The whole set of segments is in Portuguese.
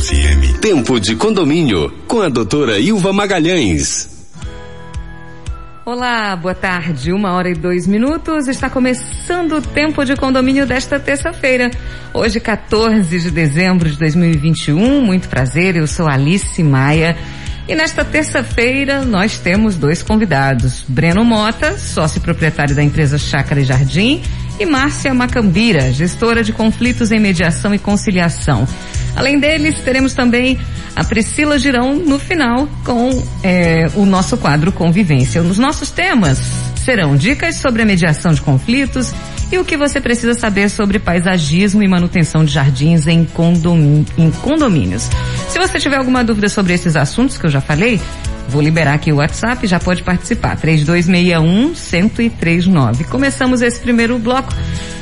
FM. Tempo de condomínio com a doutora Ilva Magalhães. Olá, boa tarde. Uma hora e dois minutos. Está começando o tempo de condomínio desta terça-feira. Hoje, 14 de dezembro de 2021. Muito prazer, eu sou Alice Maia. E nesta terça-feira nós temos dois convidados. Breno Mota, sócio proprietário da empresa Chácara e Jardim, e Márcia Macambira, gestora de conflitos em mediação e conciliação. Além deles, teremos também a Priscila Girão no final com é, o nosso quadro Convivência. Os nossos temas serão dicas sobre a mediação de conflitos e o que você precisa saber sobre paisagismo e manutenção de jardins em, em condomínios. Se você tiver alguma dúvida sobre esses assuntos que eu já falei, Vou liberar aqui o WhatsApp, já pode participar. 3261 1039. Começamos esse primeiro bloco.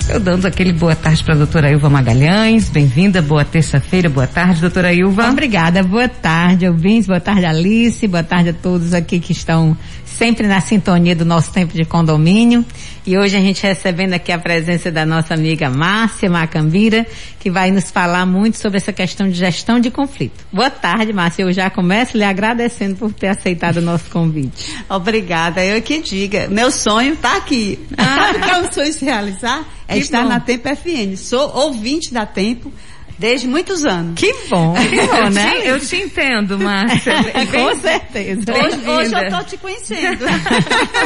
Eu dando aquele boa tarde para a doutora Ilva Magalhães. Bem-vinda, boa terça-feira, boa tarde, doutora Ilva. Obrigada, boa tarde, ouvintes, boa tarde, Alice, boa tarde a todos aqui que estão sempre na sintonia do nosso tempo de condomínio. E hoje a gente recebendo aqui a presença da nossa amiga Márcia Macambira, que vai nos falar muito sobre essa questão de gestão de conflito. Boa tarde, Márcia. Eu já começo lhe agradecendo por ter aceitado o nosso convite. Obrigada. Eu que diga. Meu sonho está aqui. Ah. Sabe o que é um sonho se realizar? É que estar bom. na Tempo FN. Sou ouvinte da Tempo Desde muitos anos. Que bom, que bom, né? Eu te entendo, Márcia. Com certeza. Hoje, hoje eu tô te conhecendo.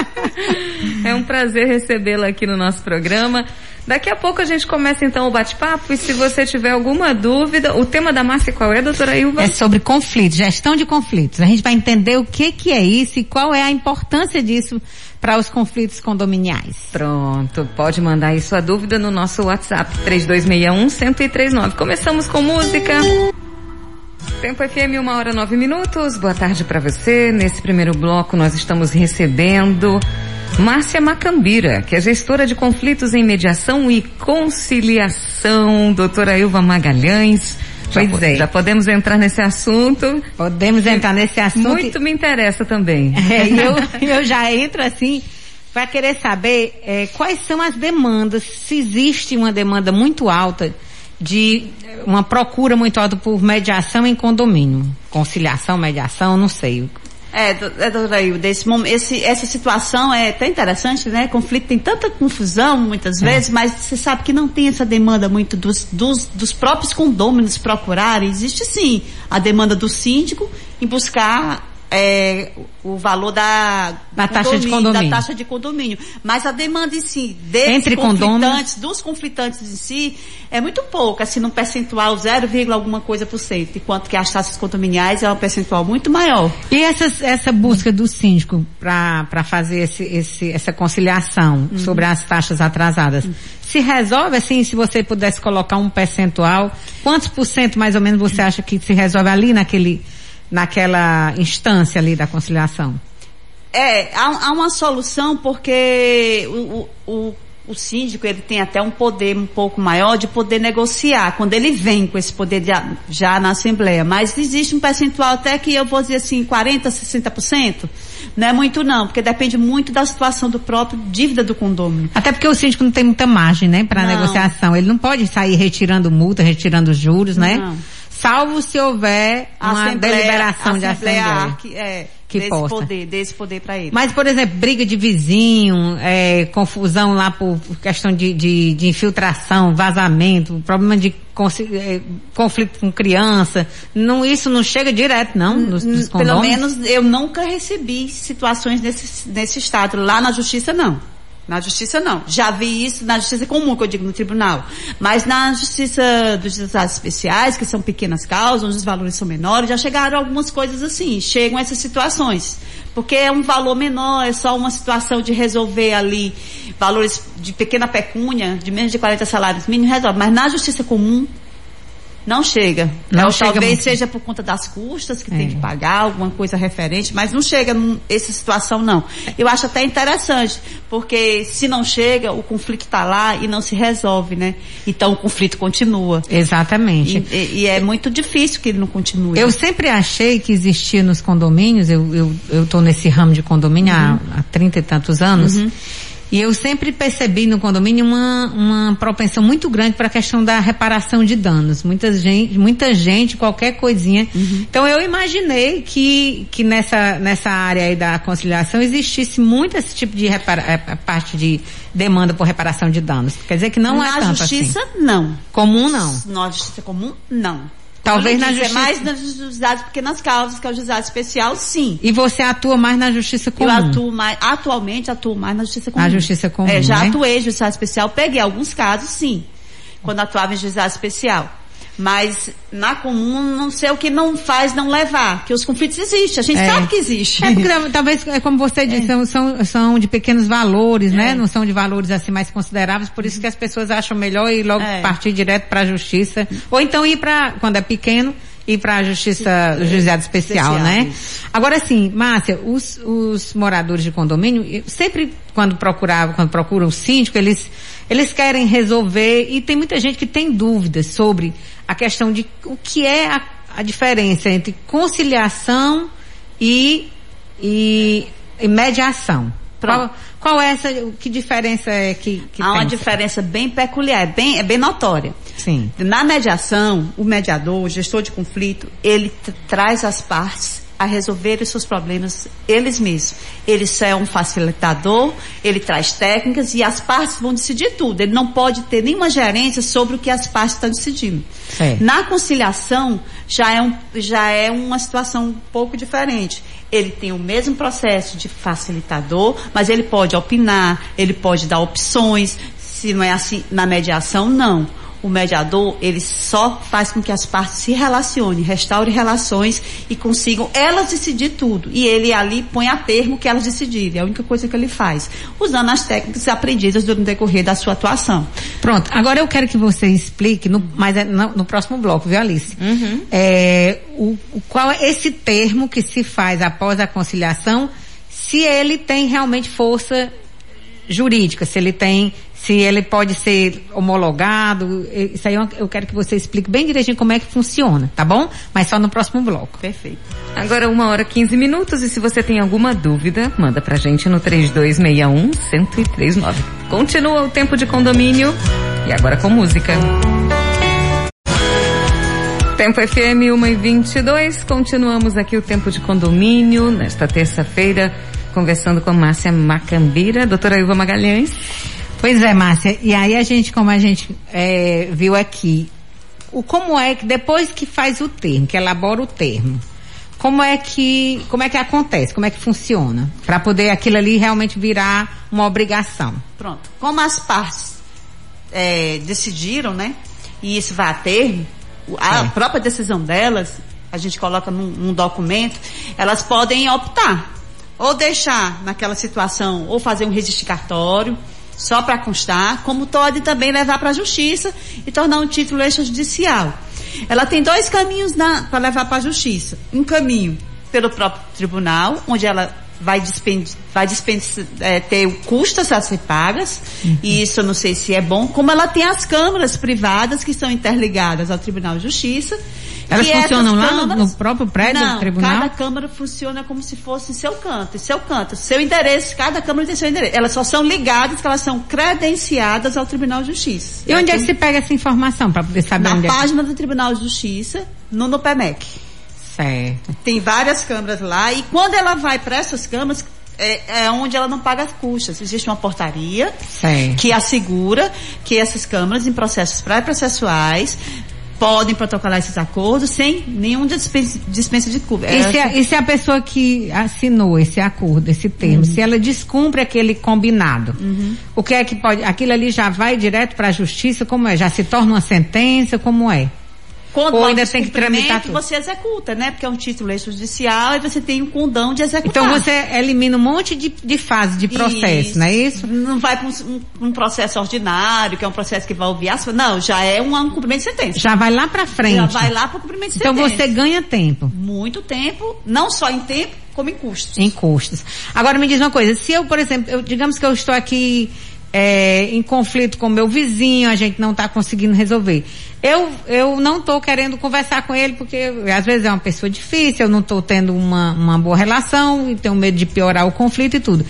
é um prazer recebê-la aqui no nosso programa. Daqui a pouco a gente começa então o bate-papo e se você tiver alguma dúvida, o tema da Márcia qual é, doutora Ilva? É sobre conflitos, gestão de conflitos. A gente vai entender o que que é isso e qual é a importância disso para os conflitos condominiais. Pronto, pode mandar aí sua dúvida no nosso WhatsApp 3261-1039. Começamos com música. Tempo FM, uma hora nove minutos. Boa tarde para você. Nesse primeiro bloco nós estamos recebendo Márcia Macambira, que é gestora de conflitos em mediação e conciliação. Doutora Ilva Magalhães. Já pois é. Já podemos entrar nesse assunto. Podemos entrar nesse assunto. Muito me interessa também. É, eu, eu já entro assim para querer saber é, quais são as demandas, se existe uma demanda muito alta de uma procura muito alta por mediação em condomínio. Conciliação, mediação, não sei. É, é doutora Ilda, esse, esse, essa situação é até interessante, né? Conflito tem tanta confusão muitas é. vezes, mas você sabe que não tem essa demanda muito dos, dos, dos próprios condôminos procurarem. Existe sim a demanda do síndico em buscar é, o valor da, da taxa de condomínio. Da taxa de condomínio. Mas a demanda em si, desses Entre conflitantes, dos conflitantes em si, é muito pouca, assim, num percentual 0, alguma coisa por cento, enquanto que as taxas condominiais é um percentual muito maior. E essa, essa busca do síndico para fazer esse, esse, essa conciliação uhum. sobre as taxas atrasadas, uhum. se resolve assim, se você pudesse colocar um percentual, quantos por cento mais ou menos você acha que se resolve ali naquele naquela instância ali da conciliação? É, há, há uma solução porque o, o, o, síndico ele tem até um poder um pouco maior de poder negociar quando ele vem com esse poder de, já na Assembleia. Mas existe um percentual até que eu vou dizer assim, 40%, 60%. Não é muito não, porque depende muito da situação do próprio dívida do condomínio. Até porque o síndico não tem muita margem, né, para negociação. Ele não pode sair retirando multa, retirando juros, né? Não salvo se houver uma Assembleia, deliberação de Assembleia. Que, é, que desse possa. poder, desse poder para ele. Mas, por exemplo, briga de vizinho, é, confusão lá por questão de, de, de infiltração, vazamento, problema de é, conflito com criança, não, isso não chega direto, não, nos, nos Pelo menos eu nunca recebi situações nesse, nesse estado. Lá na justiça, não. Na justiça não. Já vi isso na justiça comum, que eu digo no tribunal. Mas na justiça dos estados especiais, que são pequenas causas, onde os valores são menores, já chegaram algumas coisas assim. Chegam essas situações. Porque é um valor menor, é só uma situação de resolver ali valores de pequena pecúnia, de menos de 40 salários mínimos, resolve. Mas na justiça comum, não chega. Não chega talvez muito. seja por conta das custas que é. tem que pagar, alguma coisa referente, mas não chega nessa situação não. Eu acho até interessante, porque se não chega, o conflito está lá e não se resolve, né? Então o conflito continua. Exatamente. E, e, e é muito difícil que ele não continue. Eu sempre achei que existia nos condomínios, eu, eu, eu tô nesse ramo de condomínio uhum. há, há 30 e tantos anos, uhum E eu sempre percebi no condomínio uma, uma propensão muito grande para a questão da reparação de danos. Muita gente, muita gente, qualquer coisinha. Uhum. Então eu imaginei que, que nessa, nessa área aí da conciliação existisse muito esse tipo de repara, é, parte de demanda por reparação de danos. Quer dizer que não Na é tanto assim. Na justiça, não. Comum, não. Na justiça comum, não. Talvez na justiça. Mais nas juizadas pequenas causas, que é o juizado especial, sim. E você atua mais na justiça comum? Eu atuo mais, atualmente atuo mais na justiça comum. Na justiça comum, É, já né? atuei em juizado especial, peguei alguns casos, sim. Quando atuava em juizado especial. Mas na comum não sei o que não faz não levar, que os conflitos existem, a gente é. sabe que existe. É porque talvez, é como você disse, é. são, são de pequenos valores, né? É. Não são de valores assim mais consideráveis, por isso que as pessoas acham melhor ir logo é. partir direto para a justiça, ou então ir para quando é pequeno ir para a justiça, o juizado especial, especial né? Isso. Agora sim, Márcia, os, os moradores de condomínio, sempre quando procuravam, quando procuram o síndico, eles, eles querem resolver e tem muita gente que tem dúvidas sobre a questão de o que é a, a diferença entre conciliação e, e, e mediação. Qual, qual, é essa, que diferença é que, que Há uma diferença bem peculiar, é bem, é bem notória. Sim. Na mediação, o mediador, o gestor de conflito, ele traz as partes a resolver os seus problemas eles mesmos. Ele só é um facilitador, ele traz técnicas e as partes vão decidir tudo. Ele não pode ter nenhuma gerência sobre o que as partes estão decidindo. É. Na conciliação, já é, um, já é uma situação um pouco diferente. Ele tem o mesmo processo de facilitador, mas ele pode opinar, ele pode dar opções. Se não é assim na mediação, não o mediador, ele só faz com que as partes se relacionem, restaurem relações e consigam elas decidir tudo. E ele ali põe a termo que elas decidirem. É a única coisa que ele faz. Usando as técnicas aprendidas no decorrer da sua atuação. Pronto. Agora eu quero que você explique, no, mas é no, no próximo bloco, viu, Alice? Uhum. É, o, o, qual é esse termo que se faz após a conciliação, se ele tem realmente força jurídica, se ele tem se ele pode ser homologado. Isso aí eu quero que você explique bem direitinho como é que funciona, tá bom? Mas só no próximo bloco. Perfeito. Agora uma hora 15 minutos e se você tem alguma dúvida, manda pra gente no 3261 1039. Continua o tempo de condomínio e agora com música. Tempo FM 1 e 22, continuamos aqui o tempo de condomínio nesta terça-feira, conversando com Márcia Macambira, doutora Ilva Magalhães. Pois é, Márcia. E aí a gente, como a gente é, viu aqui, o como é que depois que faz o termo, que elabora o termo, como é que como é que acontece, como é que funciona para poder aquilo ali realmente virar uma obrigação? Pronto. Como as partes é, decidiram, né? E isso vai a termo, a é. própria decisão delas, a gente coloca num, num documento, elas podem optar ou deixar naquela situação ou fazer um registro cartório só para constar, como pode também levar para a justiça e tornar um título extrajudicial. Ela tem dois caminhos para levar para a justiça. Um caminho pelo próprio tribunal, onde ela vai, dispend, vai dispend, é, ter custas a ser pagas, uhum. e isso eu não sei se é bom, como ela tem as câmaras privadas que são interligadas ao Tribunal de Justiça, elas funcionam lá câmaras, no próprio prédio não, do tribunal? cada câmara funciona como se fosse seu canto, seu canto, seu endereço, cada câmara tem seu endereço. Elas só são ligadas, elas são credenciadas ao Tribunal de Justiça. E onde é que se pega essa informação para poder saber Na onde página é do Tribunal de Justiça, no NUPEMEC. Certo. Tem várias câmaras lá e quando ela vai para essas câmaras, é, é, onde ela não paga as custas. Existe uma portaria certo. que assegura que essas câmaras em processos pré-processuais podem protocolar esses acordos sem nenhum dispensa, dispensa de culpa. E se, a, e se, a, pessoa que assinou esse acordo, esse termo, uhum. se ela descumpre aquele combinado, uhum. o que é que pode, aquilo ali já vai direto para a justiça, como é? Já se torna uma sentença, como é? Quando Ou ainda tem que tramitar tudo. você executa, né? Porque é um título extrajudicial e você tem um condão de executar. Então você elimina um monte de, de fase de processo, isso. não é isso? Não vai para um, um, processo ordinário, que é um processo que vai ouvir as... Não, já é um, um cumprimento de sentença. Já vai lá para frente. Já vai lá para o cumprimento de então sentença. Então você ganha tempo. Muito tempo, não só em tempo, como em custos. Em custos. Agora me diz uma coisa, se eu, por exemplo, eu, digamos que eu estou aqui é, em conflito com meu vizinho, a gente não está conseguindo resolver. Eu, eu não estou querendo conversar com ele porque às vezes é uma pessoa difícil, eu não estou tendo uma, uma boa relação e tenho medo de piorar o conflito e tudo.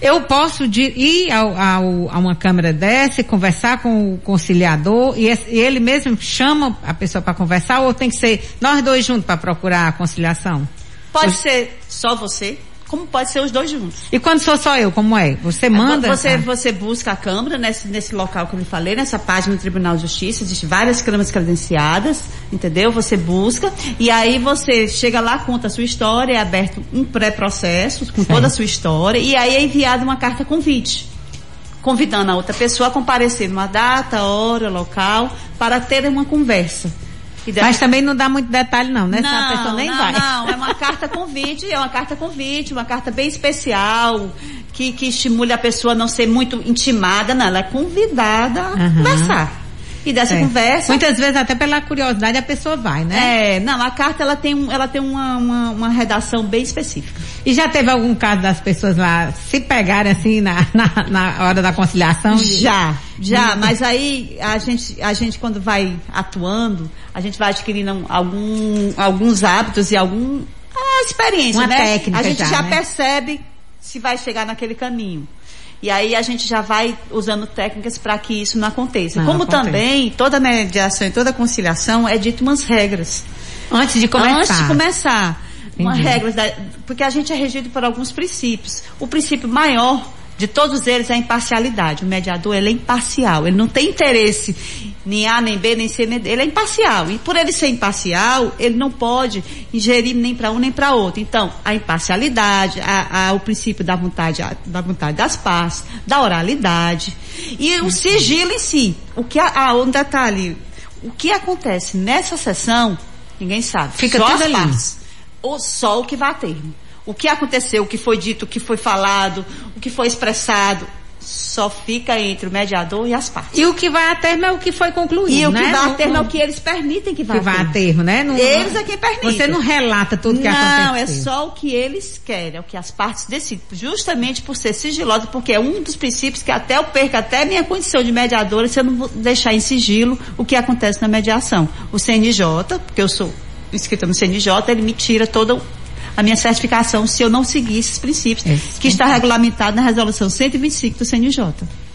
eu posso de, ir ao, ao, a uma câmara dessa e conversar com o conciliador e, esse, e ele mesmo chama a pessoa para conversar ou tem que ser nós dois juntos para procurar a conciliação? Pode ser só você, como pode ser os dois juntos. E quando sou só eu, como é? Você manda? Você, ah. você busca a Câmara nesse, nesse local que eu lhe falei, nessa página do Tribunal de Justiça, existem várias câmaras credenciadas, entendeu? Você busca, e aí você chega lá, conta a sua história, é aberto um pré-processo com toda a sua história, e aí é enviada uma carta convite. Convidando a outra pessoa a comparecer numa data, hora, local, para ter uma conversa. Mas também não dá muito detalhe não, né? Não, a pessoa nem não, vai. Não, é uma carta convite, é uma carta convite, uma carta bem especial, que, que estimule a pessoa a não ser muito intimada, não, ela é convidada a uhum. conversar. E dessa é. conversa. Muitas vezes até pela curiosidade a pessoa vai, né? É, não, a carta ela tem, ela tem uma, uma, uma redação bem específica. E já teve algum caso das pessoas lá se pegarem assim na, na, na hora da conciliação? Já, já, mas aí a gente, a gente quando vai atuando, a gente vai adquirindo algum, alguns hábitos e algum, a experiência, uma né? técnica a gente já, já né? percebe se vai chegar naquele caminho. E aí a gente já vai usando técnicas para que isso não aconteça. Não, Como acontece. também toda mediação e toda conciliação é dito umas regras. Antes de começar. Antes de começar. Uma regra, da, porque a gente é regido por alguns princípios. O princípio maior de todos eles é a imparcialidade. O mediador ele é imparcial, ele não tem interesse nem A, nem B, nem C, nem D. Ele é imparcial. E por ele ser imparcial, ele não pode ingerir nem para um nem para outro. Então, a imparcialidade, a, a, o princípio da vontade, a, da vontade das partes, da oralidade e o sigilo em si. O que a, um detalhe, o que acontece nessa sessão, ninguém sabe. Fica só tudo as ali. partes. Ou só o que vai a termo. O que aconteceu, o que foi dito, o que foi falado, o que foi expressado, só fica entre o mediador e as partes. E o que vai a termo é o que foi concluído, E o né? que vai a Não- termo é o que eles permitem que vá que a vai a termo. termo, né? Não- Eles é quem permite. Você não relata tudo que aconteceu. Não, é só o que eles querem, é o que as partes decidem. Justamente por ser sigilosa, porque é um dos princípios que até eu perco até minha condição de mediadora se eu não vou deixar em sigilo o que acontece na mediação. O CNJ, porque eu sou inscrita no CNJ, ele me tira toda a minha certificação se eu não seguir esses princípios, Esse que está regulamentado na resolução 125 do CNJ.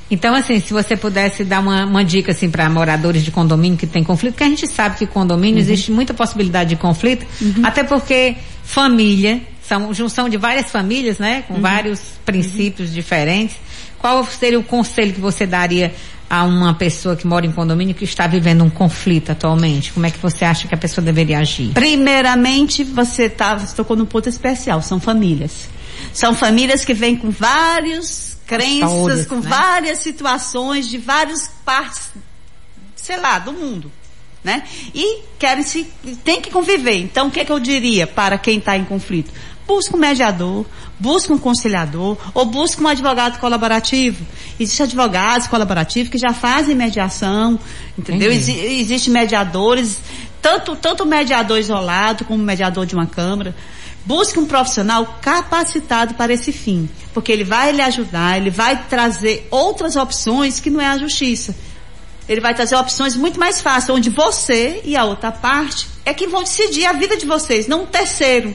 Então, assim, se você pudesse dar uma, uma dica, assim, para moradores de condomínio que tem conflito, porque a gente sabe que condomínio Uhum. existe muita possibilidade de conflito, até porque família, são junção de várias famílias, né, Uhum. com vários princípios diferentes. Qual seria o conselho que você daria a uma pessoa que mora em condomínio que está vivendo um conflito atualmente? Como é que você acha que a pessoa deveria agir? Primeiramente, você tá, você tocou num ponto especial, são famílias. São famílias que vêm com vários crenças, com né? várias situações de várias partes, sei lá, do mundo. Né? E querem se, tem que conviver. Então, o que, é que eu diria para quem está em conflito? Busca um mediador, busca um conciliador, ou busca um advogado colaborativo. Existem advogados colaborativos que já fazem mediação, entendeu? Exi- Existem mediadores, tanto, tanto mediador isolado como mediador de uma câmara. Busque um profissional capacitado para esse fim, porque ele vai lhe ajudar, ele vai trazer outras opções que não é a justiça. Ele vai trazer opções muito mais fáceis, onde você e a outra parte é que vão decidir a vida de vocês, não um terceiro.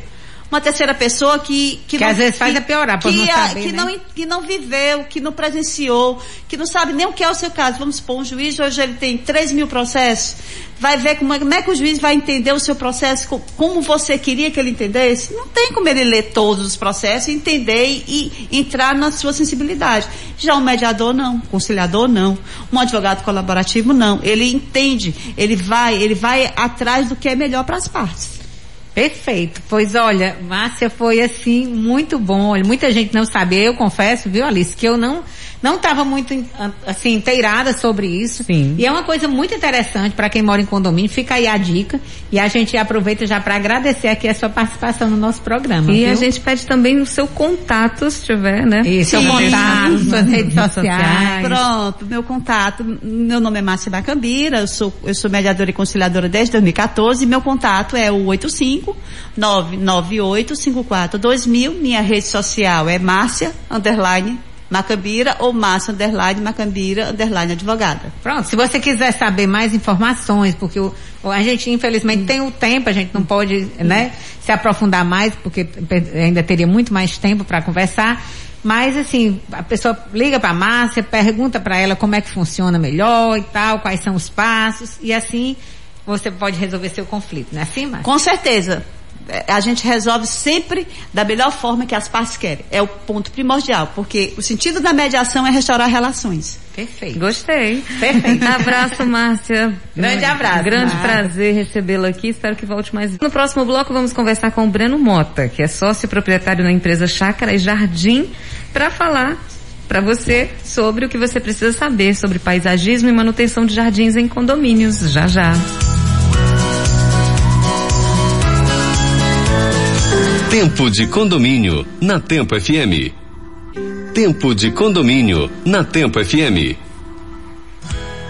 Uma terceira pessoa que... Que às vezes faz é piorar, que, não a- saber, que né? não que não viveu, que não presenciou, que não sabe nem o que é o seu caso. Vamos supor, um juiz hoje ele tem 3 mil processos, vai ver como é, como é que o juiz vai entender o seu processo, co- como você queria que ele entendesse. Não tem como ele ler todos os processos, entender e, e entrar na sua sensibilidade. Já um mediador não, um conciliador não, um advogado colaborativo não. Ele entende, ele vai, ele vai atrás do que é melhor para as partes. Perfeito. Pois olha, Márcia, foi assim muito bom. Olha, muita gente não sabe. Eu confesso, viu, Alice, que eu não não estava muito assim inteirada sobre isso. Sim. E é uma coisa muito interessante para quem mora em condomínio. Fica aí a dica e a gente aproveita já para agradecer aqui a sua participação no nosso programa. E viu? a gente pede também o seu contato, se tiver, né? Isso, seu contato, suas redes Redes sociais. Pronto, meu contato, meu nome é Márcia Bacambira, eu sou, eu sou mediadora e conciliadora desde 2014, meu contato é o 85 998 54 2000, minha rede social é Márcia, underline, Macambira ou Márcia, underline, Macambira, underline, advogada. Pronto, se você quiser saber mais informações, porque o, a gente infelizmente tem o tempo, a gente não pode, né, se aprofundar mais, porque ainda teria muito mais tempo para conversar. Mas assim, a pessoa liga para a Márcia, pergunta para ela como é que funciona melhor e tal, quais são os passos e assim você pode resolver seu conflito, não é assim, Márcia? Com certeza. A gente resolve sempre da melhor forma que as partes querem. É o ponto primordial, porque o sentido da mediação é restaurar relações. Perfeito. Gostei. Perfeito. abraço, Márcia. Grande abraço. Grande prazer recebê-la aqui. Espero que volte mais. No próximo bloco vamos conversar com o Breno Mota, que é sócio proprietário da empresa Chácara e Jardim, para falar para você sobre o que você precisa saber sobre paisagismo e manutenção de jardins em condomínios. Já já. Tempo de condomínio na Tempo FM. Tempo de condomínio na Tempo FM.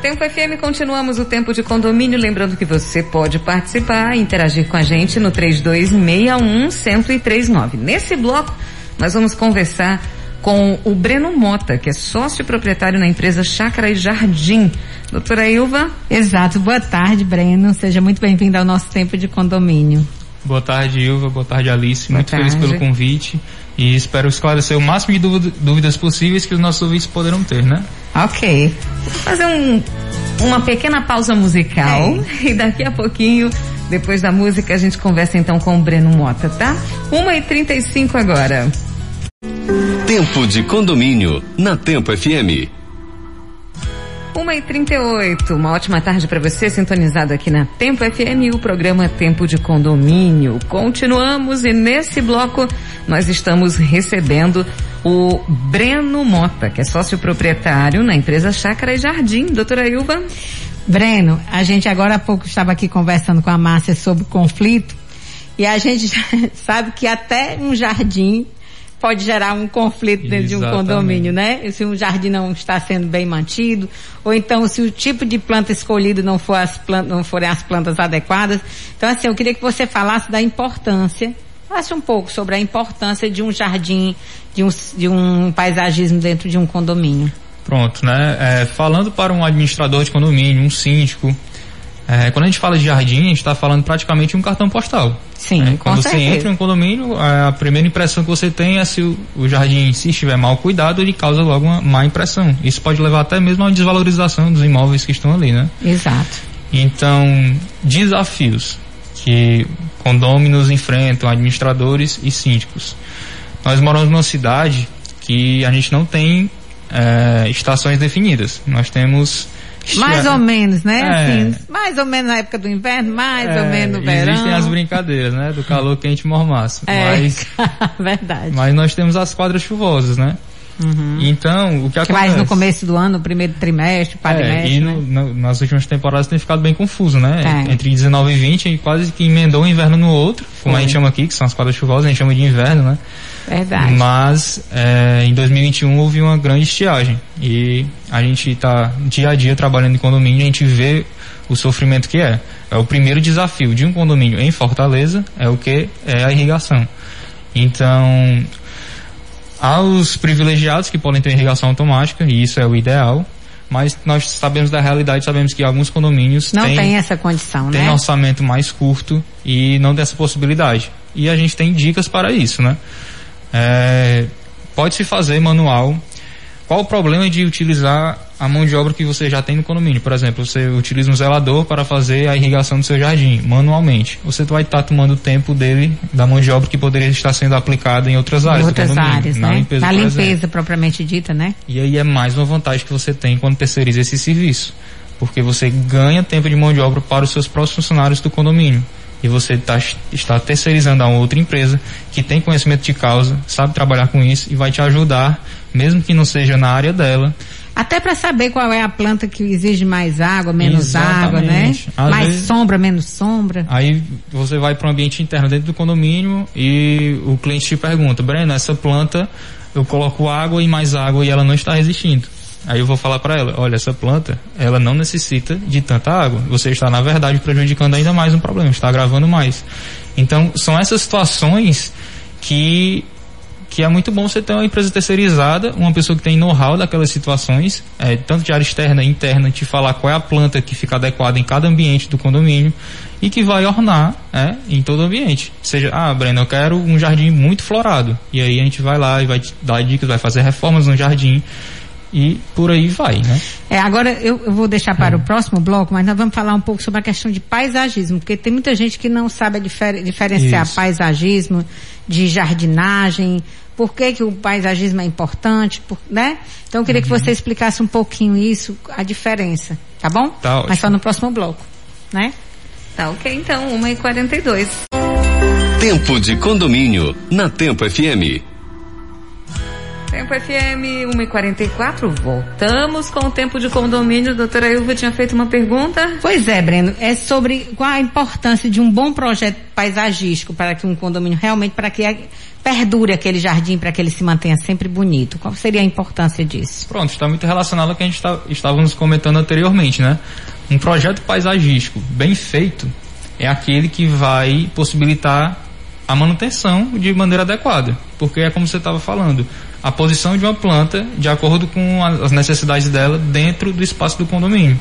Tempo FM, continuamos o tempo de condomínio. Lembrando que você pode participar e interagir com a gente no 3261-1039. Nesse bloco, nós vamos conversar com o Breno Mota, que é sócio proprietário na empresa Chácara e Jardim. Doutora Ilva? Exato. Boa tarde, Breno. Seja muito bem-vindo ao nosso tempo de condomínio. Boa tarde, Ilva. Boa tarde, Alice. Boa Muito tarde. feliz pelo convite e espero esclarecer o máximo de dúvidas possíveis que os nossos ouvintes poderão ter, né? Ok. Vou fazer um, uma pequena pausa musical é. e daqui a pouquinho, depois da música, a gente conversa então com o Breno Mota, tá? 1h35 agora. Tempo de condomínio na Tempo FM. 1 e 38 uma ótima tarde para você, sintonizado aqui na Tempo FM, o programa Tempo de Condomínio. Continuamos e nesse bloco nós estamos recebendo o Breno Mota, que é sócio proprietário na empresa Chácara e Jardim. Doutora Ilva? Breno, a gente agora há pouco estava aqui conversando com a Márcia sobre conflito e a gente sabe que até um jardim pode gerar um conflito dentro Exatamente. de um condomínio, né? Se um jardim não está sendo bem mantido, ou então se o tipo de planta escolhido não for as plantas, não forem as plantas adequadas. Então assim, eu queria que você falasse da importância, falasse um pouco sobre a importância de um jardim, de um, de um paisagismo dentro de um condomínio. Pronto, né? É, falando para um administrador de condomínio, um síndico, é, quando a gente fala de jardim, a gente está falando praticamente de um cartão postal. Sim, né? Quando você entra em um condomínio, a primeira impressão que você tem é se o, o, jardim, se estiver mal cuidado, ele causa logo uma má impressão. Isso pode levar até mesmo a uma desvalorização dos imóveis que estão ali, né? Exato. Então, desafios que condôminos enfrentam, administradores e síndicos. Nós moramos numa cidade que a gente não tem é, estações definidas. Nós temos mais ou menos, né? É. Assim, mais ou menos na época do inverno, mais é, ou menos no verão. Existem as brincadeiras, né? Do calor quente e mormaço. É, mas, verdade. Mas nós temos as quadras chuvosas, né? Uhum. Então, o que, que acontece? Mais no começo do ano, no primeiro trimestre, quadrimestre, é, E no, né? no, nas últimas temporadas tem ficado bem confuso, né? É. Entre 19 e 20, e quase que emendou um inverno no outro, como Foi. a gente chama aqui, que são as quadras chuvosas, a gente chama de inverno, né? Verdade. Mas é, em 2021 houve uma grande estiagem e a gente está dia a dia trabalhando em condomínio, a gente vê o sofrimento que é. É o primeiro desafio de um condomínio em Fortaleza é o que é a irrigação. Então, aos privilegiados que podem ter irrigação automática e isso é o ideal, mas nós sabemos da realidade, sabemos que alguns condomínios não têm, tem essa condição, tem né? orçamento mais curto e não tem essa possibilidade. E a gente tem dicas para isso, né? É, Pode-se fazer manual. Qual o problema de utilizar a mão de obra que você já tem no condomínio? Por exemplo, você utiliza um zelador para fazer a irrigação do seu jardim manualmente. Você vai estar tomando o tempo dele, da mão de obra que poderia estar sendo aplicada em outras áreas. Em outras áreas, na né? Limpeza, na limpeza propriamente dita, né? E aí é mais uma vantagem que você tem quando terceiriza esse serviço. Porque você ganha tempo de mão de obra para os seus próprios funcionários do condomínio e você tá, está terceirizando a outra empresa que tem conhecimento de causa, sabe trabalhar com isso e vai te ajudar, mesmo que não seja na área dela. Até para saber qual é a planta que exige mais água, menos Exatamente. água, né? Às mais vezes, sombra, menos sombra. Aí você vai para o ambiente interno dentro do condomínio e o cliente te pergunta, Breno, essa planta eu coloco água e mais água e ela não está resistindo. Aí eu vou falar para ela, olha, essa planta, ela não necessita de tanta água. Você está, na verdade, prejudicando ainda mais um problema, está agravando mais. Então, são essas situações que que é muito bom você ter uma empresa terceirizada, uma pessoa que tem know-how daquelas situações, é, tanto de área externa e interna, te falar qual é a planta que fica adequada em cada ambiente do condomínio e que vai ornar é, em todo o ambiente. Seja, ah, Breno, eu quero um jardim muito florado. E aí a gente vai lá e vai dar dicas, vai fazer reformas no jardim e por aí vai, né? É, agora eu, eu vou deixar para é. o próximo bloco, mas nós vamos falar um pouco sobre a questão de paisagismo, porque tem muita gente que não sabe difer diferenciar Isso. paisagismo de jardinagem, por que, que o paisagismo é importante, por, né? Então eu queria uhum. que você explicasse um pouquinho isso, a diferença, tá bom? Tá Mas só no próximo bloco, né? Tá ok, então, 1h42. Tempo de condomínio, na Tempo FM. Tempo FM 1h44, voltamos com o tempo de condomínio. Doutora Ilva tinha feito uma pergunta. Pois é, Breno, é sobre qual a importância de um bom projeto paisagístico para que um condomínio realmente, para que perdure aquele jardim, para que ele se mantenha sempre bonito. Qual seria a importância disso? Pronto, está muito relacionado ao que a gente tá, estávamos comentando anteriormente, né? Um projeto paisagístico bem feito é aquele que vai possibilitar a manutenção de maneira adequada, porque é como você estava falando, a posição de uma planta de acordo com as necessidades dela dentro do espaço do condomínio.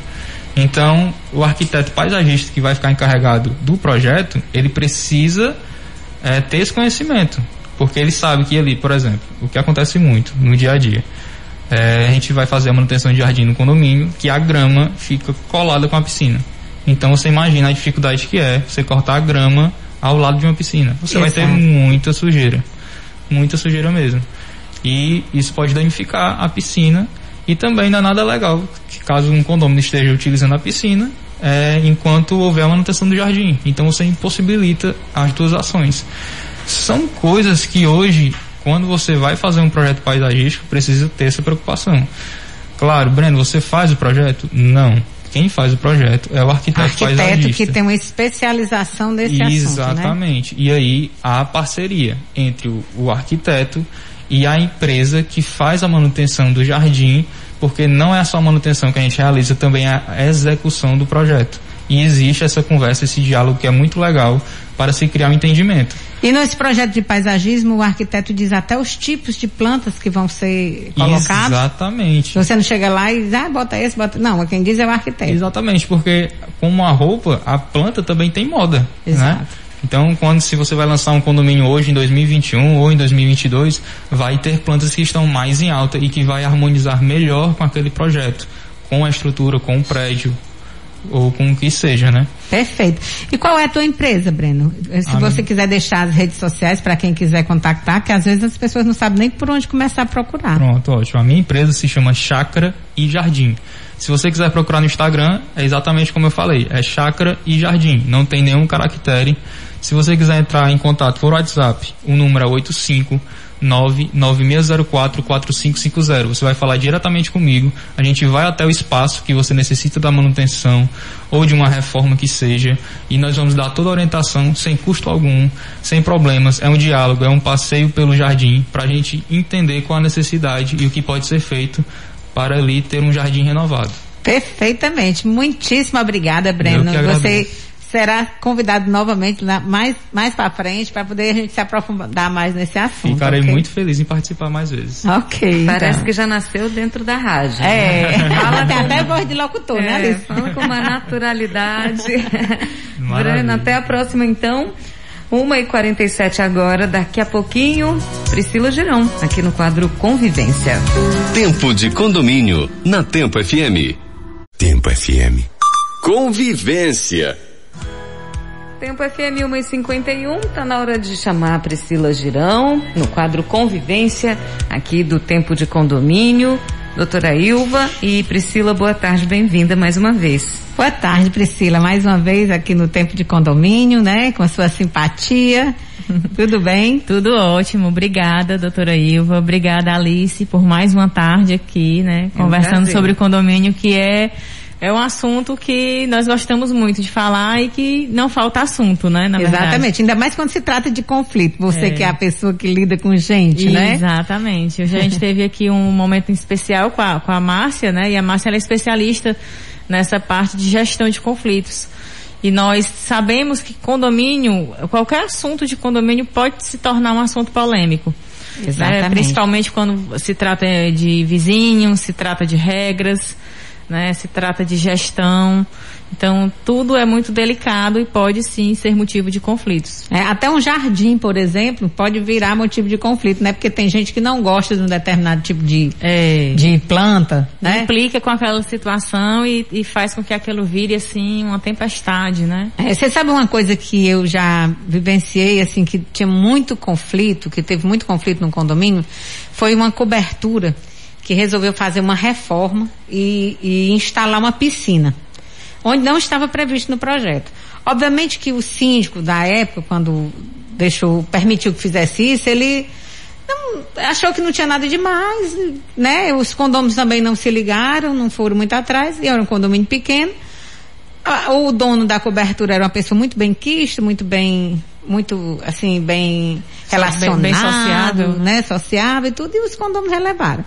Então, o arquiteto paisagista que vai ficar encarregado do projeto, ele precisa é, ter esse conhecimento, porque ele sabe que ali, por exemplo, o que acontece muito no dia a dia, é, a gente vai fazer a manutenção de jardim no condomínio, que a grama fica colada com a piscina. Então você imagina a dificuldade que é você cortar a grama ao lado de uma piscina. Você Exato. vai ter muita sujeira, muita sujeira mesmo e isso pode danificar a piscina e também não é nada legal que caso um condomínio esteja utilizando a piscina é, enquanto houver a manutenção do jardim. Então você impossibilita as duas ações. São coisas que hoje, quando você vai fazer um projeto paisagístico, precisa ter essa preocupação. Claro, Breno, você faz o projeto? Não. Quem faz o projeto é o arquiteto, arquiteto paisagista. que tem uma especialização nesse Exatamente. assunto, né? Exatamente. E aí há a parceria entre o, o arquiteto e a empresa que faz a manutenção do jardim, porque não é só a manutenção que a gente realiza, também é a execução do projeto. E existe essa conversa, esse diálogo que é muito legal para se criar um entendimento. E nesse projeto de paisagismo, o arquiteto diz até os tipos de plantas que vão ser colocados? Exatamente. Você não chega lá e diz, ah, bota esse, bota... Não, quem diz é o arquiteto. Exatamente, porque como a roupa, a planta também tem moda, né? Exato. né? Então, quando se você vai lançar um condomínio hoje em 2021 ou em 2022, vai ter plantas que estão mais em alta e que vai harmonizar melhor com aquele projeto, com a estrutura, com o prédio ou com o que seja, né? Perfeito. E qual é a tua empresa, Breno? Se a você quiser deixar as redes sociais para quem quiser contactar, que às vezes as pessoas não sabem nem por onde começar a procurar. Pronto, ótimo. A minha empresa se chama Chácara e Jardim. Se você quiser procurar no Instagram, é exatamente como eu falei, é Chácara e Jardim. Não tem nenhum caractere se você quiser entrar em contato por WhatsApp, o número é 85 996044550. Você vai falar diretamente comigo. A gente vai até o espaço que você necessita da manutenção ou de uma reforma que seja e nós vamos dar toda a orientação sem custo algum, sem problemas. É um diálogo, é um passeio pelo jardim para a gente entender qual a necessidade e o que pode ser feito para ali ter um jardim renovado. Perfeitamente. Muitíssimo obrigada, Breno. Você será convidado novamente lá, mais, mais para frente para poder a gente se aprofundar mais nesse assunto. Ficarei okay? muito feliz em participar mais vezes. Ok. Parece então. que já nasceu dentro da rádio. É. Fala, tem até voz de locutor, né, é, né, Alice? Fala com uma naturalidade. Breno, até a próxima então. 1h47 agora, daqui a pouquinho, Priscila Girão, aqui no quadro Convivência. Tempo de condomínio, na Tempo FM. Tempo FM. Convivência. Tempo FM 151, tá na hora de chamar a Priscila Girão, no quadro Convivência, aqui do Tempo de Condomínio. Doutora Ilva e Priscila, boa tarde, bem-vinda mais uma vez. Boa tarde, Priscila, mais uma vez aqui no Tempo de Condomínio, né, com a sua simpatia. Tudo bem? Tudo ótimo, obrigada, doutora Ilva, obrigada, Alice, por mais uma tarde aqui, né, é conversando um sobre condomínio, que é é um assunto que nós gostamos muito de falar e que não falta assunto, né? Exatamente, verdade. ainda mais quando se trata de conflito. Você é. que é a pessoa que lida com gente, né? Exatamente. Hoje a gente teve aqui um momento especial com a, com a Márcia, né? E a Márcia é especialista nessa parte de gestão de conflitos. E nós sabemos que condomínio, qualquer assunto de condomínio pode se tornar um assunto polêmico. Exatamente. Né? Principalmente quando se trata de vizinhos, se trata de regras né? Se trata de gestão. Então, tudo é muito delicado e pode sim ser motivo de conflitos. É, até um jardim, por exemplo, pode virar motivo de conflito, né? Porque tem gente que não gosta de um determinado tipo de, É. de planta, né? Implica com aquela situação e, e faz com que aquilo vire assim uma tempestade, né? É, Você sabe uma coisa que eu já vivenciei, assim, que tinha muito conflito, que teve muito conflito no condomínio, foi uma cobertura que resolveu fazer uma reforma e, e instalar uma piscina, onde não estava previsto no projeto. Obviamente que o síndico da época, quando deixou, permitiu que fizesse isso, ele não, achou que não tinha nada demais, né? Os condôminos também não se ligaram, não foram muito atrás, e era um condomínio pequeno. O dono da cobertura era uma pessoa muito bem quista, muito bem, muito, assim, bem relacionado, bem sociável. né? Sociável e tudo, e os condôminos relevaram.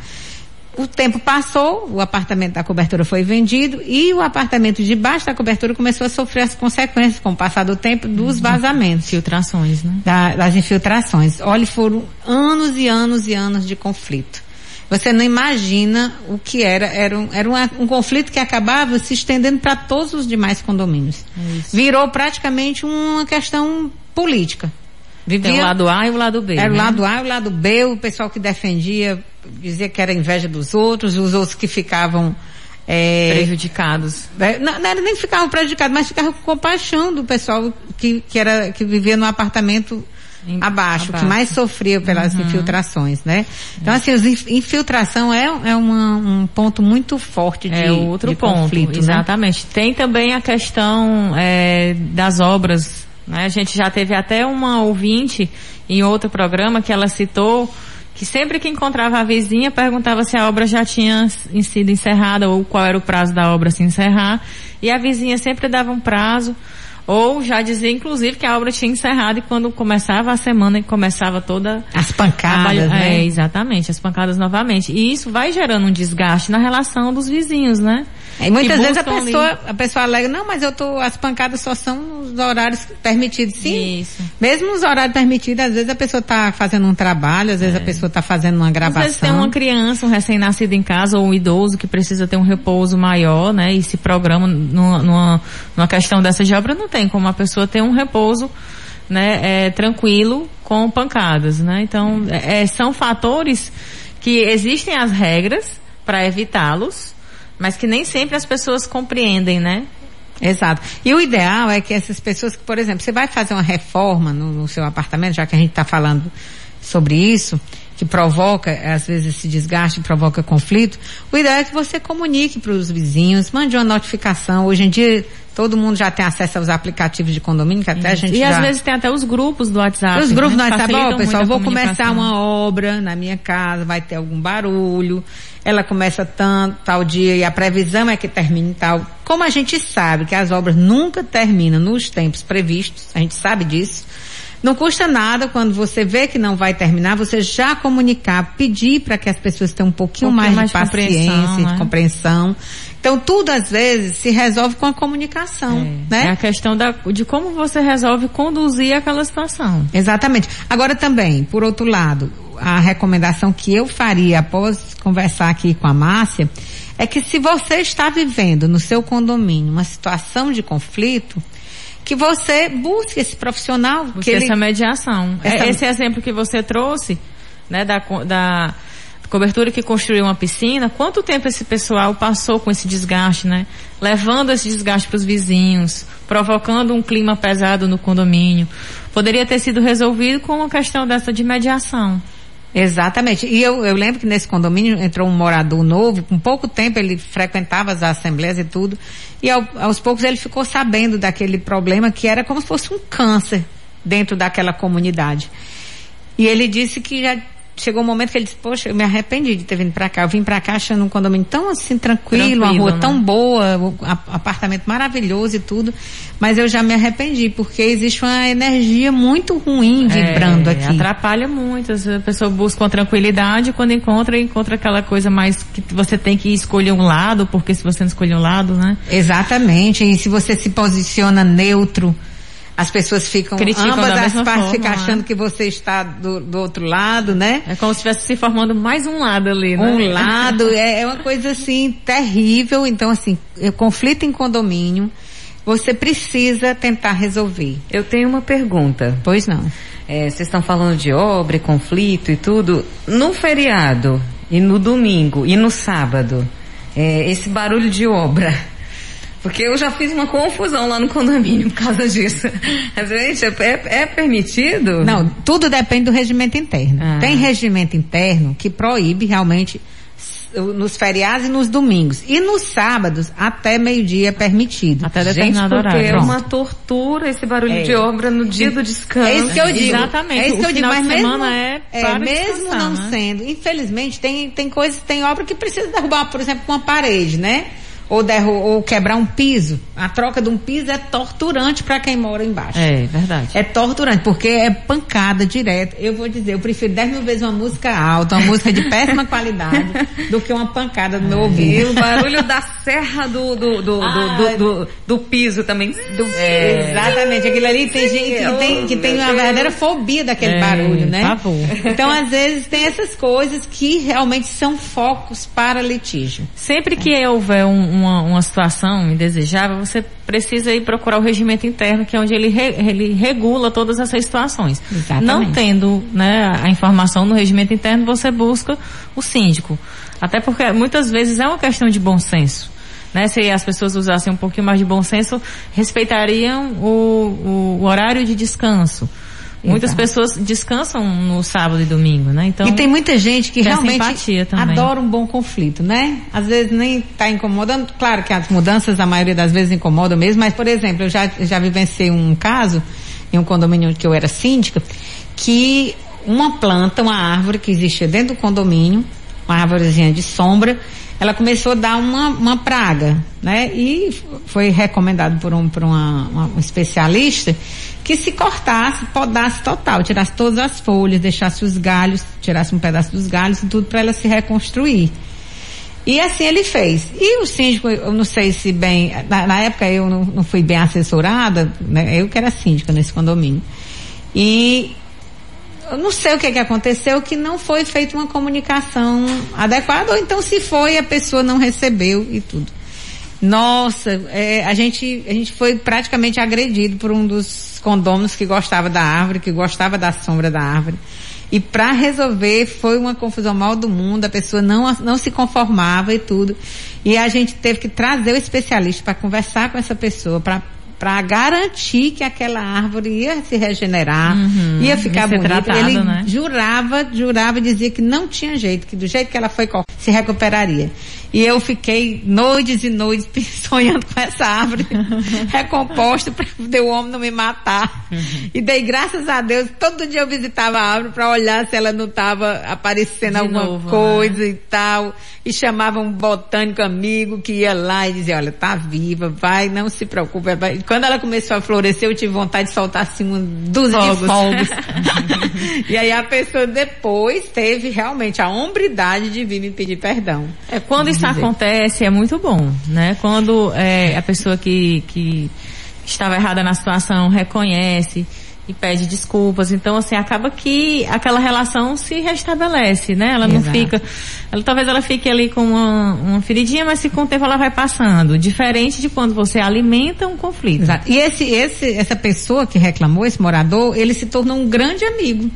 O tempo passou, o apartamento da cobertura foi vendido e o apartamento debaixo da cobertura começou a sofrer as consequências com o passar do tempo dos vazamentos Filtrações, né? da- das infiltrações. Olha, foram anos e anos e anos de conflito. Você não imagina o que era. Era um, era uma- um conflito que acabava se estendendo para todos os demais condomínios. Virou praticamente uma questão política. Tem Vivia, o lado A e o lado B. era o né? lado A e o lado B, o pessoal que defendia dizia que era inveja dos outros, os outros que ficavam. é, prejudicados. é, Não, não era nem que ficavam prejudicados, mas ficavam com compaixão do pessoal que, que, era, que vivia no apartamento Em- abaixo, que abaixo. mais sofria pelas Uhum. infiltrações, né? Então, assim, os inf- infiltração é, é uma- um ponto muito forte de, é outro de ponto, conflito, né? exatamente. Tem também a questão é, das obras. Né? A gente já teve até uma ouvinte em outro programa que ela citou que sempre que encontrava a vizinha perguntava se a obra já tinha sido encerrada ou qual era o prazo da obra se encerrar e a vizinha sempre dava um prazo ou já dizia inclusive que a obra tinha encerrado e quando começava a semana e começava toda As pancadas, Trabalho- né? É, exatamente, as pancadas novamente. E isso vai gerando um desgaste na relação dos vizinhos, né? E muitas vezes a buscam ali- pessoa, a pessoa alega, não, mas eu tô, as pancadas só são nos horários permitidos. Sim. Isso. Mesmo nos horários permitidos, às vezes a pessoa está fazendo um trabalho, às vezes a pessoa está fazendo uma Às gravação. vezes tem uma criança, um recém-nascido em casa ou um idoso que precisa ter um repouso maior, né? E se programa numa, numa, numa questão dessa de obra, não tem como a pessoa ter um repouso, né? É, tranquilo com pancadas, né? Então, é, são fatores que existem as regras para evitá-los, mas que nem sempre as pessoas compreendem, né? Exato. E o ideal é que essas pessoas que, por exemplo, você vai fazer uma reforma no, no seu apartamento, já que a gente está falando sobre isso, que provoca, às vezes, esse desgaste, provoca conflito, o ideal é que você comunique para os vizinhos, mande uma notificação. Hoje em dia, todo mundo já tem acesso aos aplicativos de condomínio, que até a gente e já... às vezes tem até os grupos do WhatsApp. Os grupos né? sabemos, Facilitam ó, pessoal, vou começar uma obra na minha casa, vai ter algum barulho, ela começa tanto, tal dia, e a previsão é que termine tal. Como a gente sabe que as obras nunca terminam nos tempos previstos, a gente sabe disso, não custa nada quando você vê que não vai terminar, você já comunicar, pedir para que as pessoas tenham um pouquinho Um mais, mais de de paciência, compreensão, de né? compreensão. Então tudo às vezes se resolve com a comunicação, né? É a questão da, de como você resolve conduzir aquela situação. Exatamente. Agora também, por outro lado, a recomendação que eu faria após conversar aqui com a Márcia é que se você está vivendo no seu condomínio uma situação de conflito, que você busque esse profissional, que Busque ele essa mediação. É, Essa- Esse exemplo que você trouxe, né, da, da cobertura que construiu uma piscina, quanto tempo esse pessoal passou com esse desgaste, né? Levando esse desgaste para os vizinhos, provocando um clima pesado no condomínio. Poderia ter sido resolvido com uma questão dessa de mediação. Exatamente. E eu, eu lembro que nesse condomínio entrou um morador novo, com pouco tempo ele frequentava as assembleias e tudo, e ao- aos poucos ele ficou sabendo daquele problema que era como se fosse um câncer dentro daquela comunidade. E ele disse que já chegou um momento que ele disse, poxa, eu me arrependi de ter vindo pra cá. Eu vim pra cá achando um condomínio tão assim, tranquilo, uma Tranquilo, rua né? tão boa, a- apartamento maravilhoso e tudo, mas eu já me arrependi, porque existe uma energia muito ruim vibrando É, aqui. Atrapalha muito. A pessoa busca uma tranquilidade quando encontra, encontra aquela coisa mais que você tem que escolher um lado, porque se você não escolher um lado, né? Exatamente. E se você se posiciona neutro, as pessoas ficam, Criticam ambas as partes forma, ficam né? achando que você está do, do outro lado, né? É como se estivesse se formando mais um lado ali, né? um lado, é, é uma coisa assim terrível. Então, assim, é conflito em condomínio, você precisa tentar resolver. Eu tenho uma pergunta. Pois não. É, vocês estão falando de obra, e conflito e tudo. No feriado e no domingo e no sábado, é, esse barulho de obra. Porque eu já fiz uma confusão lá no condomínio por causa disso. Mas, gente, é, é permitido? Não, tudo depende do regimento interno. Ah. Tem regimento interno que proíbe realmente nos feriados e nos domingos. E nos sábados, até meio-dia é permitido. Até Gente, determinado porque horário. é Pronto. uma tortura esse barulho É. de obra no dia do descanso. É isso que eu digo. Exatamente. É isso que O eu digo, mas mesmo, semana é para mesmo descansar, não né? sendo, infelizmente tem tem coisas, tem obra que precisa derrubar, por exemplo, uma parede, né? Ou, derru ou quebrar um piso. A troca de um piso é torturante para quem mora embaixo. É, verdade. É torturante, porque é pancada direto. Eu vou dizer, eu prefiro 10 mil vezes uma música alta, uma música de péssima qualidade, do que uma pancada no meu E ouvido. o barulho da serra do, do, do, Ah, do, do, do- do piso também. É. Exatamente, aquilo ali tem gente que tem, que tem uma verdadeira fobia daquele É, barulho, né? pavor. Então, às vezes, tem essas coisas que realmente são focos para litígio. Sempre que houver um- uma, uma situação indesejável, você precisa ir procurar o regimento interno, que é onde ele, re- ele regula todas essas situações. Exatamente. Não tendo né, a informação no regimento interno, você busca o síndico. Até porque muitas vezes é uma questão de bom senso. Né? Se as pessoas usassem um pouquinho mais de bom senso, respeitariam o, o horário de descanso. Muitas Exato. pessoas descansam no sábado e domingo, né? Então, e tem muita gente que realmente adora um bom conflito, né? Às vezes nem está incomodando. Claro que as mudanças, a maioria das vezes, incomodam mesmo, mas, por exemplo, eu já, já vivenciei um caso em um condomínio que eu era síndica, que uma planta, uma árvore que existia dentro do condomínio, uma árvorezinha de sombra, ela começou a dar uma, uma praga, né? E foi recomendado por um, por uma, uma- um especialista que se cortasse, podasse total, tirasse todas as folhas, deixasse os galhos, tirasse um pedaço dos galhos e tudo para ela se reconstruir. E assim ele fez. E o síndico, eu não sei se bem, na, na época eu não, não fui bem assessorada, né? eu que era síndica nesse condomínio. E eu não sei o que, que aconteceu, que não foi feita uma comunicação adequada, ou então se foi, a pessoa não recebeu e tudo. Nossa, é, a, gente, a gente foi praticamente agredido por um dos condôminos que gostava da árvore, que gostava da sombra da árvore. E para resolver foi uma confusão mal do mundo, a pessoa não, não se conformava e tudo. E a gente teve que trazer o especialista para conversar com essa pessoa, para para garantir que aquela árvore ia se regenerar, Uhum, ia ficar ia bonita. tratado, Ele né? jurava, jurava, dizia que não tinha jeito, que do jeito que ela foi se recuperaria. E eu fiquei noites e noites sonhando com essa árvore recomposta para poder o homem não me matar. Uhum. E dei graças a Deus, todo dia eu visitava a árvore para olhar se ela não estava aparecendo De alguma novo, né? coisa e tal. E chamava um botânico amigo que ia lá e dizia, olha, tá viva, vai, não se preocupe. vai. Quando ela começou a florescer, eu tive vontade de soltar assim uma dúzia de Fogos. fogos. e aí a pessoa depois teve realmente a hombridade de vir me pedir perdão. É, quando isso dizer. acontece é muito bom, né? Quando é, a pessoa que, que estava errada na situação reconhece e pede desculpas, então assim acaba que aquela relação se restabelece, né? Ela não Exato. fica, ela, talvez ela fique ali com uma, uma feridinha, mas se com o tempo ela vai passando, diferente de quando você alimenta um conflito. Exato. E esse, esse, essa pessoa que reclamou, esse morador, ele se tornou um grande amigo.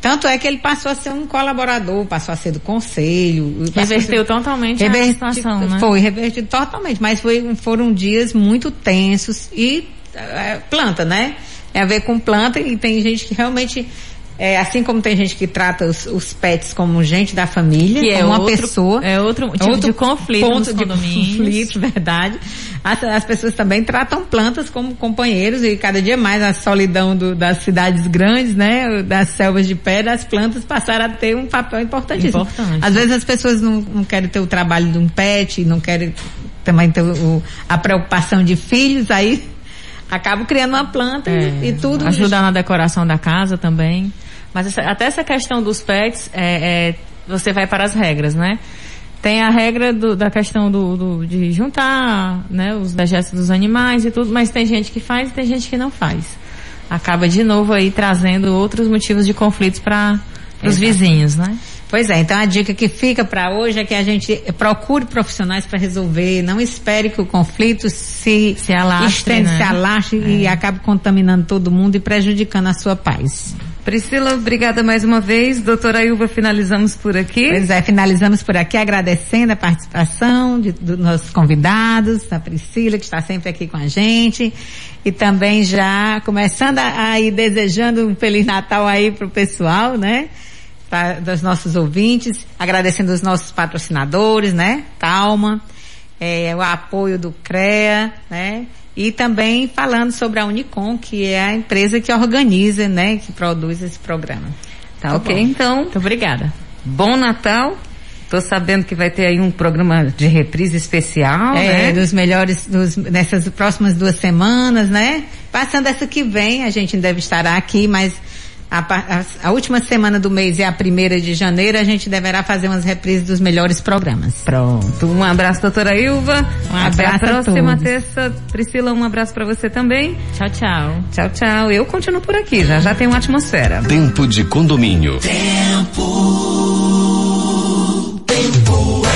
Tanto é que ele passou a ser um colaborador, passou a ser do conselho. a ser- Reverteu totalmente a Reverti- situação, né? Foi, revertido totalmente, mas foi, foram dias muito tensos e é, planta, né? Tem a ver com planta e tem gente que realmente, é, assim como tem gente que trata os, os pets como gente da família, Que é como uma outro- pessoa. é outro tipo de conflito ponto de conflito, verdade. As, as pessoas também tratam plantas como companheiros e cada dia mais a solidão do- das cidades grandes, né, das selvas de pedra, as plantas passaram a ter um papel importantíssimo. Importante. Às vezes as pessoas não, não querem ter o trabalho de um pet, não querem também ter o- a preocupação de filhos, aí acabam criando uma planta e, É, e tudo. Ajudar na decoração da casa também. Mas essa- até essa questão dos pets, é, é, você vai para as regras, né? Tem a regra do- da questão do, do- de juntar, né, os dejetos dos animais e tudo, mas tem gente que faz e tem gente que não faz. acaba de novo aí trazendo outros motivos de conflitos para os vizinhos, né? Pois é, então a dica que fica para hoje é que a gente procure profissionais para resolver, não espere que o conflito se, se alastre, estende, né? se alastre é. e acabe contaminando todo mundo e prejudicando a sua paz. Priscila, obrigada mais uma vez. Doutora Ilva, finalizamos por aqui. Pois é, finalizamos por aqui agradecendo a participação de, dos nossos convidados, a Priscila, que está sempre aqui com a gente, e também já começando a, a ir desejando um Feliz Natal aí pro pessoal, né? Dos nossos ouvintes, agradecendo os nossos patrocinadores, né? Calma, é, o apoio do CREA, né? E também falando sobre a Unicom, que é a empresa que organiza, né? Que produz esse programa. Tá, tá ok, bom. então. Muito obrigada. Bom Natal. Tô sabendo que vai ter aí um programa de reprise especial, é, né? dos melhores, dos, nessas próximas duas semanas, né? Passando essa que vem, a gente deve estar aqui, mas a, a, a, última semana do mês é a primeira de janeiro, a gente deverá fazer umas reprises dos melhores programas. Pronto. Um abraço, doutora Ilva. Um abraço. Até a próxima a terça. Priscila, um abraço para você também. Tchau, tchau. Tchau, tchau. Eu continuo por aqui, já já tem uma atmosfera. Tempo de condomínio. Tempo. Tempo. É